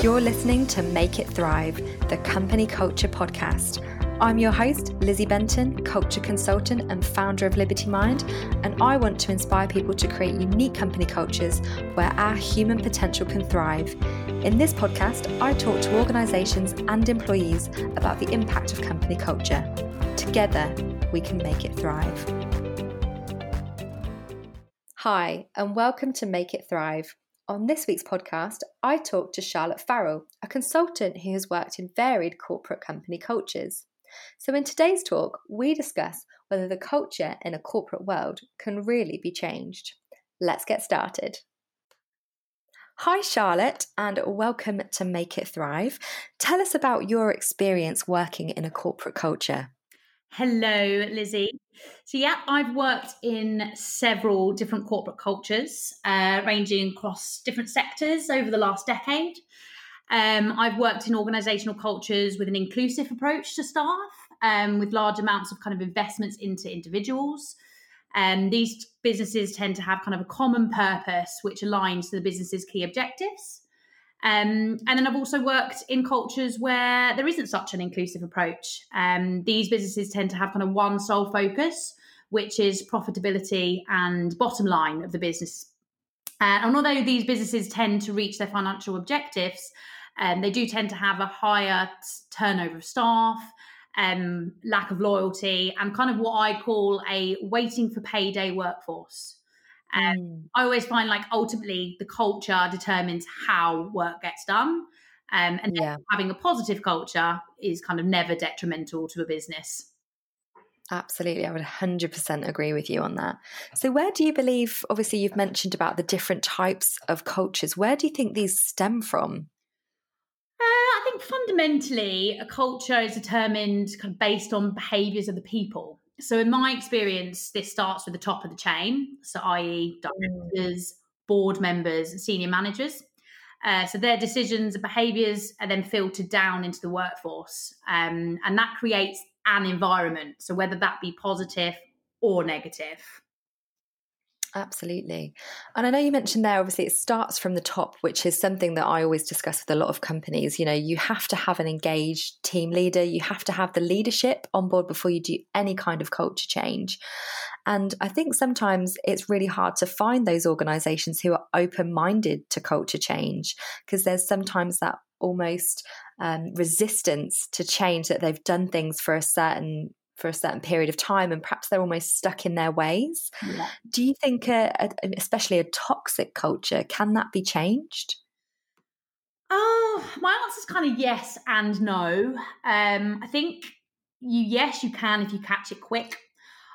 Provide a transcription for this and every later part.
You're listening to Make It Thrive, the company culture podcast. I'm your host, Lizzie Benton, culture consultant and founder of Liberty Mind, and I want to inspire people to create unique company cultures where our human potential can thrive. In this podcast, I talk to organisations and employees about the impact of company culture. Together, we can make it thrive. Hi, and welcome to Make It Thrive. On this week's podcast, I talked to Charlotte Farrell, a consultant who has worked in varied corporate company cultures. So, in today's talk, we discuss whether the culture in a corporate world can really be changed. Let's get started. Hi, Charlotte, and welcome to Make It Thrive. Tell us about your experience working in a corporate culture. Hello, Lizzie. So, yeah, I've worked in several different corporate cultures, uh, ranging across different sectors over the last decade. Um, I've worked in organisational cultures with an inclusive approach to staff, um, with large amounts of kind of investments into individuals. Um, these businesses tend to have kind of a common purpose, which aligns to the business's key objectives. Um, and then I've also worked in cultures where there isn't such an inclusive approach. Um, these businesses tend to have kind of one sole focus, which is profitability and bottom line of the business. Uh, and although these businesses tend to reach their financial objectives, um, they do tend to have a higher turnover of staff, um, lack of loyalty, and kind of what I call a waiting for payday workforce. And mm. I always find like ultimately the culture determines how work gets done. Um, and yeah. having a positive culture is kind of never detrimental to a business. Absolutely. I would 100% agree with you on that. So, where do you believe, obviously, you've mentioned about the different types of cultures, where do you think these stem from? Uh, I think fundamentally, a culture is determined kind of based on behaviors of the people so in my experience, this starts with the top of the chain, so i.e., directors, board members, senior managers. Uh, so their decisions and behaviours are then filtered down into the workforce, um, and that creates an environment. So whether that be positive or negative. Absolutely. And I know you mentioned there, obviously, it starts from the top, which is something that I always discuss with a lot of companies. You know, you have to have an engaged team leader, you have to have the leadership on board before you do any kind of culture change. And I think sometimes it's really hard to find those organizations who are open minded to culture change because there's sometimes that almost um, resistance to change that they've done things for a certain for a certain period of time and perhaps they're almost stuck in their ways. Yeah. Do you think, a, a, especially a toxic culture, can that be changed? Oh, my answer is kind of yes and no. Um, I think you yes you can if you catch it quick.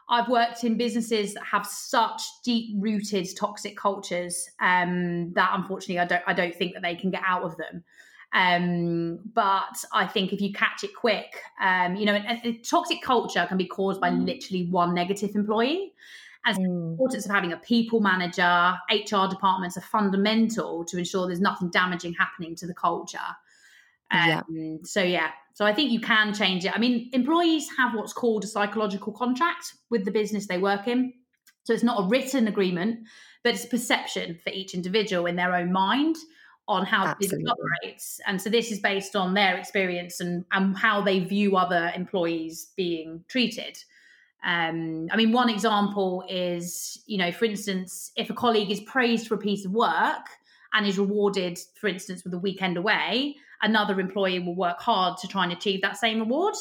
I've worked in businesses that have such deep rooted toxic cultures um, that unfortunately I don't I don't think that they can get out of them. Um, but I think if you catch it quick, um, you know, a, toxic culture can be caused by mm. literally one negative employee. As mm. the importance of having a people manager, HR departments are fundamental to ensure there's nothing damaging happening to the culture. Um, yeah. So yeah, so I think you can change it. I mean, employees have what's called a psychological contract with the business they work in. So it's not a written agreement, but it's a perception for each individual in their own mind on how Absolutely. business operates. And so this is based on their experience and, and how they view other employees being treated. Um, I mean, one example is, you know, for instance, if a colleague is praised for a piece of work and is rewarded, for instance, with a weekend away, another employee will work hard to try and achieve that same reward.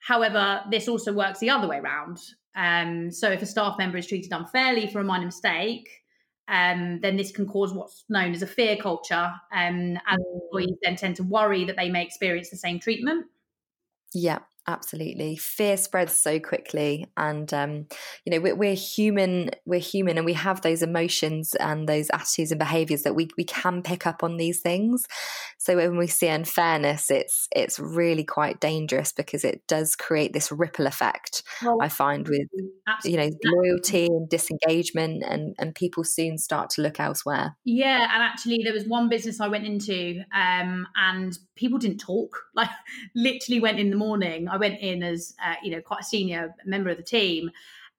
However, this also works the other way around. Um, so if a staff member is treated unfairly for a minor mistake, um, then this can cause what's known as a fear culture. Um, and mm. employees then tend to worry that they may experience the same treatment. Yeah, absolutely. Fear spreads so quickly and um, you know we're, we're, human we're human and we have those emotions and those attitudes and behaviors that we, we can pick up on these things. So when we see unfairness it's it's really quite dangerous because it does create this ripple effect well, i find with absolutely. you know loyalty and disengagement and and people soon start to look elsewhere. Yeah and actually there was one business i went into um, and people didn't talk. Like literally went in the morning. I went in as uh, you know quite a senior member of the team,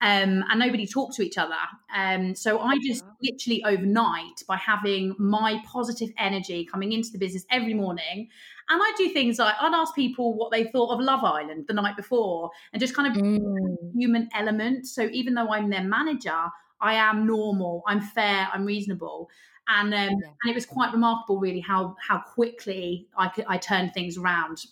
um, and nobody talked to each other. Um, so I just literally overnight by having my positive energy coming into the business every morning. And I do things like I'd ask people what they thought of Love Island the night before and just kind of mm. human element. So even though I'm their manager, I am normal, I'm fair, I'm reasonable. And um, yeah. and it was quite remarkable, really, how how quickly I could I turned things around.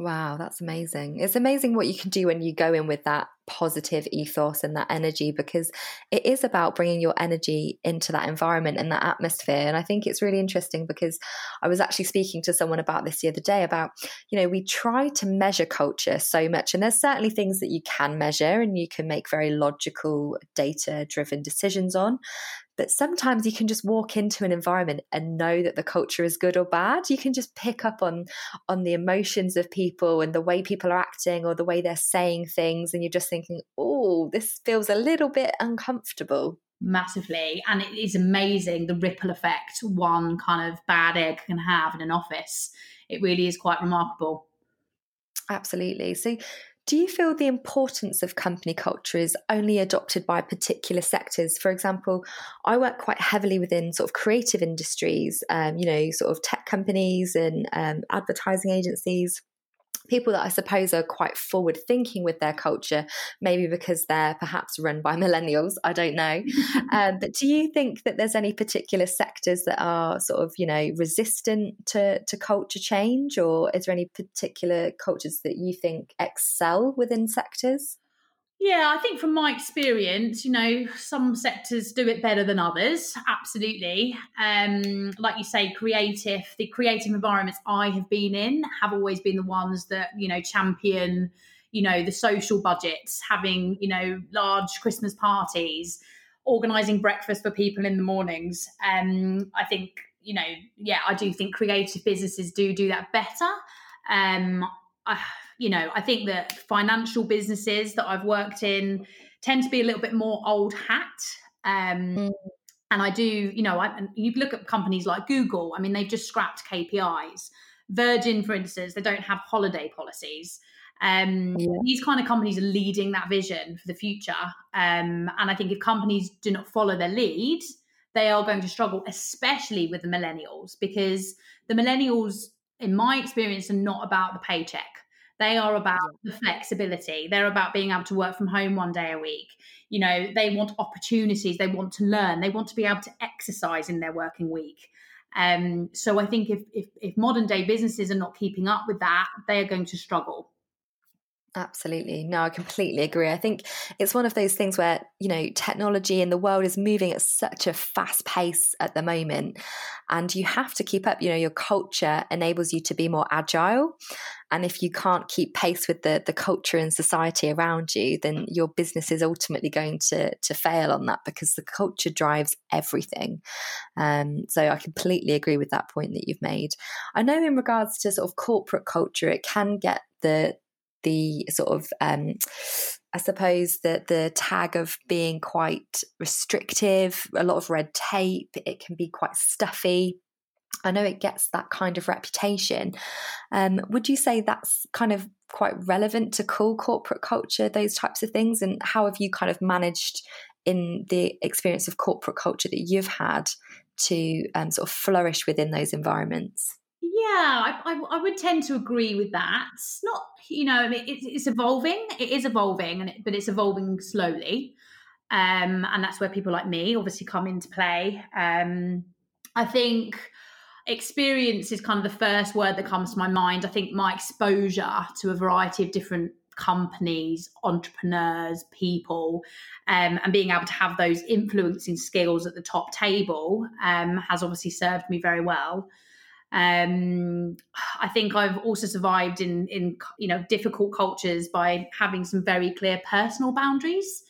Wow, that's amazing. It's amazing what you can do when you go in with that positive ethos and that energy because it is about bringing your energy into that environment and that atmosphere. And I think it's really interesting because I was actually speaking to someone about this the other day about, you know, we try to measure culture so much, and there's certainly things that you can measure and you can make very logical, data driven decisions on. But sometimes you can just walk into an environment and know that the culture is good or bad. You can just pick up on on the emotions of people and the way people are acting or the way they're saying things, and you're just thinking, "Oh, this feels a little bit uncomfortable." Massively, and it is amazing the ripple effect one kind of bad egg can have in an office. It really is quite remarkable. Absolutely. So, do you feel the importance of company culture is only adopted by particular sectors? For example, I work quite heavily within sort of creative industries, um, you know, sort of tech companies and um, advertising agencies people that I suppose are quite forward thinking with their culture, maybe because they're perhaps run by millennials. I don't know. um, but do you think that there's any particular sectors that are sort of, you know, resistant to, to culture change, or is there any particular cultures that you think excel within sectors? Yeah, I think from my experience, you know, some sectors do it better than others. Absolutely. Um, like you say, creative, the creative environments I have been in have always been the ones that, you know, champion, you know, the social budgets, having, you know, large Christmas parties, organizing breakfast for people in the mornings. Um, I think, you know, yeah, I do think creative businesses do do that better. Um, I, you know, I think that financial businesses that I've worked in tend to be a little bit more old hat. Um, mm. And I do, you know, I, you look at companies like Google, I mean, they've just scrapped KPIs. Virgin, for instance, they don't have holiday policies. Um, yeah. These kind of companies are leading that vision for the future. Um, and I think if companies do not follow their lead, they are going to struggle, especially with the millennials, because the millennials, in my experience, are not about the paycheck. They are about the flexibility. They're about being able to work from home one day a week. You know, they want opportunities. They want to learn. They want to be able to exercise in their working week. Um, so I think if, if, if modern day businesses are not keeping up with that, they are going to struggle. Absolutely. No, I completely agree. I think it's one of those things where, you know, technology in the world is moving at such a fast pace at the moment. And you have to keep up. You know, your culture enables you to be more agile. And if you can't keep pace with the, the culture and society around you, then your business is ultimately going to, to fail on that because the culture drives everything. Um, so I completely agree with that point that you've made. I know in regards to sort of corporate culture, it can get the the sort of um, I suppose that the tag of being quite restrictive, a lot of red tape, it can be quite stuffy. I know it gets that kind of reputation. Um, would you say that's kind of quite relevant to cool corporate culture, those types of things? And how have you kind of managed in the experience of corporate culture that you've had to um, sort of flourish within those environments? Yeah, I, I, I, would tend to agree with that. It's not, you know, I mean, it's, it's evolving. It is evolving, and it, but it's evolving slowly. Um, and that's where people like me obviously come into play. Um, I think experience is kind of the first word that comes to my mind. I think my exposure to a variety of different companies, entrepreneurs, people, um, and being able to have those influencing skills at the top table um, has obviously served me very well. Um, I think I've also survived in in you know difficult cultures by having some very clear personal boundaries.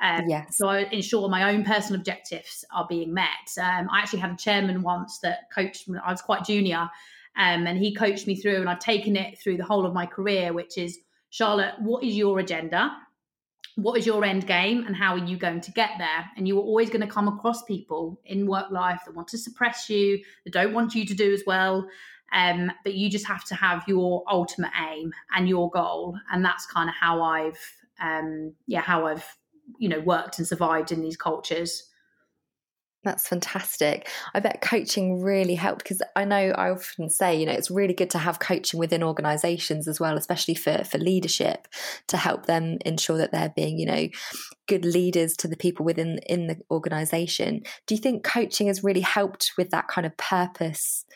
Um, yes. So I ensure my own personal objectives are being met. Um, I actually had a chairman once that coached me. I was quite junior, um, and he coached me through, and I've taken it through the whole of my career, which is Charlotte, what is your agenda? What is your end game and how are you going to get there? And you are always going to come across people in work life that want to suppress you, that don't want you to do as well. Um, but you just have to have your ultimate aim and your goal. And that's kind of how I've um, yeah, how I've you know worked and survived in these cultures. That's fantastic. I bet coaching really helped because I know I often say, you know, it's really good to have coaching within organizations as well, especially for, for leadership to help them ensure that they're being, you know, good leaders to the people within in the organization. Do you think coaching has really helped with that kind of purpose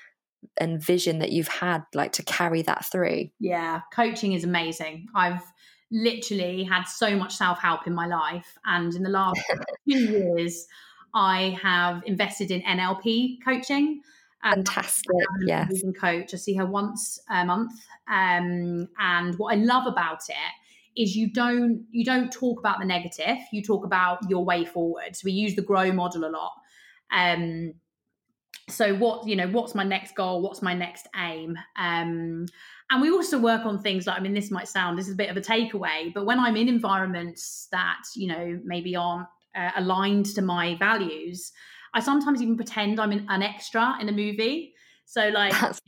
and vision that you've had, like to carry that through? Yeah, coaching is amazing. I've literally had so much self help in my life. And in the last two years, I have invested in NLP coaching. Fantastic. yes. Coach. I see her once a month. Um, and what I love about it is you don't you don't talk about the negative. You talk about your way forward. So we use the grow model a lot. Um, so what you know what's my next goal what's my next aim um, and we also work on things like i mean this might sound this is a bit of a takeaway but when i'm in environments that you know maybe aren't uh, aligned to my values i sometimes even pretend i'm an, extra in a movie so like That's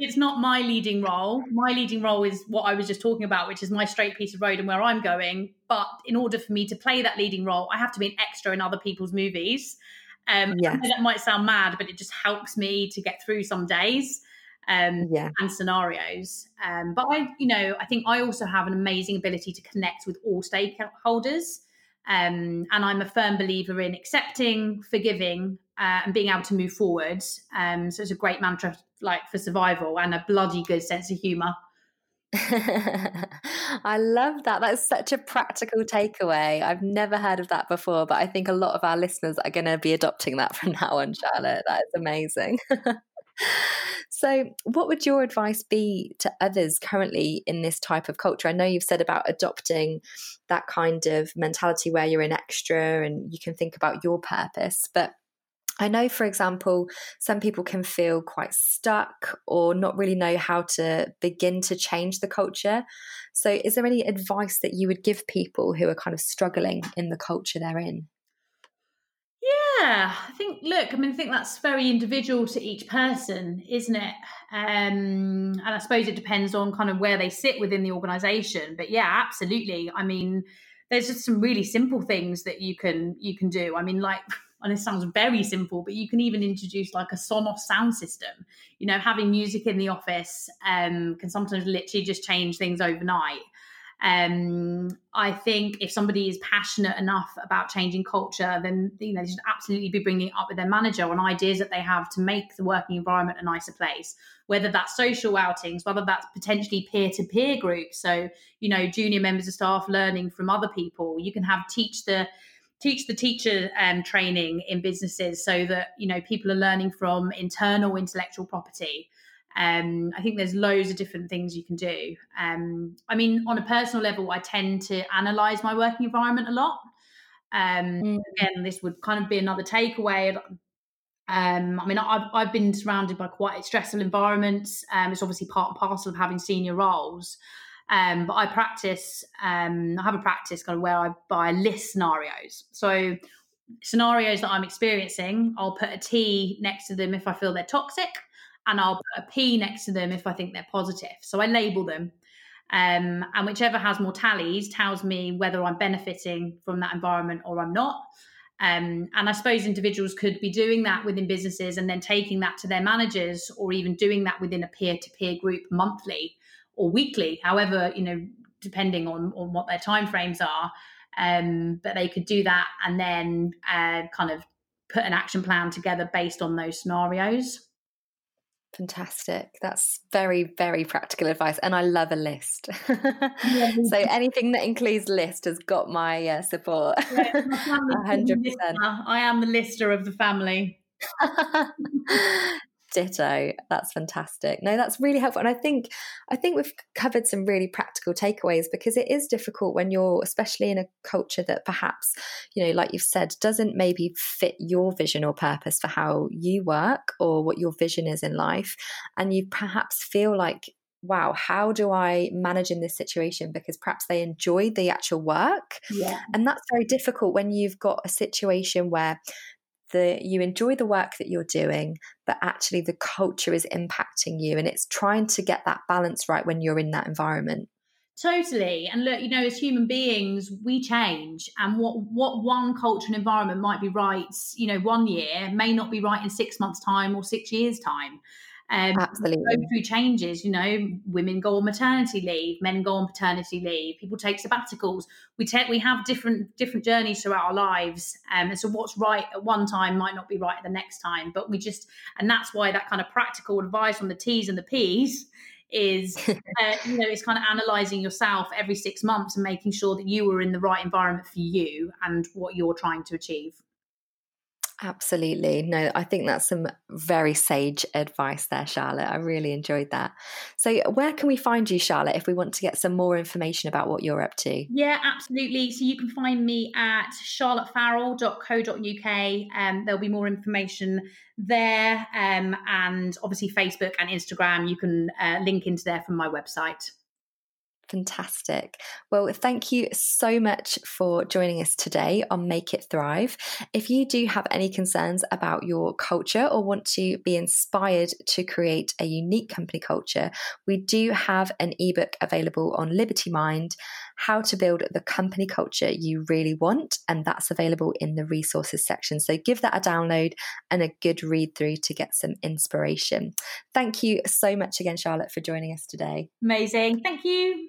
it's not my leading role my leading role is what i was just talking about which is my straight piece of road and where i'm going but in order for me to play that leading role i have to be an extra in other people's movies um, yeah. that might sound mad, but it just helps me to get through some days um, yeah. and scenarios. Um, but I, you know, I think I also have an amazing ability to connect with all stakeholders. Um, and I'm a firm believer in accepting, forgiving, uh, and being able to move forward. Um, so it's a great mantra, like for survival, and a bloody good sense of humour. I love that. That's such a practical takeaway. I've never heard of that before, but I think a lot of our listeners are going to be adopting that from now on, Charlotte. That is amazing. so, what would your advice be to others currently in this type of culture? I know you've said about adopting that kind of mentality where you're an extra and you can think about your purpose, but I know, for example, some people can feel quite stuck or not really know how to begin to change the culture. So, is there any advice that you would give people who are kind of struggling in the culture they're in? Yeah, I think, look, I mean, I think that's very individual to each person, isn't it? Um, and I suppose it depends on kind of where they sit within the organization. But yeah, absolutely. I mean, there's just some really simple things that you can you can do. I mean, like and it sounds very simple, but you can even introduce like a Sonos sound system. You know, having music in the office um, can sometimes literally just change things overnight. Um, I think if somebody is passionate enough about changing culture, then you know they should absolutely be bringing it up with their manager on ideas that they have to make the working environment a nicer place. Whether that's social outings, whether that's potentially peer-to-peer groups, so you know junior members of staff learning from other people. You can have teach the teach the teacher um, training in businesses so that you know people are learning from internal intellectual property um, i think there's loads of different things you can do um, i mean on a personal level i tend to analyze my working environment a lot um, mm. again this would kind of be another takeaway um, I mean, I've, I've been surrounded by quite stressful environments. Um, it's obviously part and parcel of having senior roles. Um, but I practice, um, I have a practice kind of where I buy list scenarios. So scenarios that I'm experiencing, I'll put a T next to them if I feel they're toxic, and I'll put a P next to them if I think they're positive. So I label them. Um, and whichever has more tallies tells me whether I'm benefiting from that environment or I'm not. Um, and I suppose individuals could be doing that within businesses and then taking that to their managers or even doing that within a peer to peer group monthly or weekly, however, you know, depending on, on what their timeframes are. Um, but they could do that and then uh, kind of put an action plan together based on those scenarios. Fantastic. That's very, very practical advice. And I love a list. so anything that includes list has got my uh, support. Yeah, 100%. I am the lister of the family. Ditto. That's fantastic. No, that's really helpful. And I think I think we've covered some really practical takeaways because it is difficult when you're especially in a culture that perhaps, you know, like you've said, doesn't maybe fit your vision or purpose for how you work or what your vision is in life. And you perhaps feel like wow, how do I manage in this situation? Because perhaps they enjoy the actual work. Yeah. And that's very difficult when you've got a situation where the you enjoy the work that you're doing but actually the culture is impacting you and it's trying to get that balance right when you're in that environment Totally. And look, you know, as human beings, we change. And what what one culture and environment might be right, you know, one year may not be right in six months' time or six years' time. Um, Absolutely. Go through changes, you know, women go on maternity leave, men go on paternity leave, people take sabbaticals. We take we have different different journeys throughout our lives. Um, and so what's right at one time might not be right at the next time. But we just and that's why that kind of practical advice on the T's and the P's is uh, you know it's kind of analyzing yourself every six months and making sure that you are in the right environment for you and what you're trying to achieve Absolutely. No, I think that's some very sage advice there, Charlotte. I really enjoyed that. So, where can we find you, Charlotte, if we want to get some more information about what you're up to? Yeah, absolutely. So, you can find me at charlottefarrell.co.uk. Um, there'll be more information there. Um, and obviously, Facebook and Instagram, you can uh, link into there from my website. Fantastic. Well, thank you so much for joining us today on Make It Thrive. If you do have any concerns about your culture or want to be inspired to create a unique company culture, we do have an ebook available on Liberty Mind how to build the company culture you really want. And that's available in the resources section. So give that a download and a good read through to get some inspiration. Thank you so much again, Charlotte, for joining us today. Amazing. Thank you.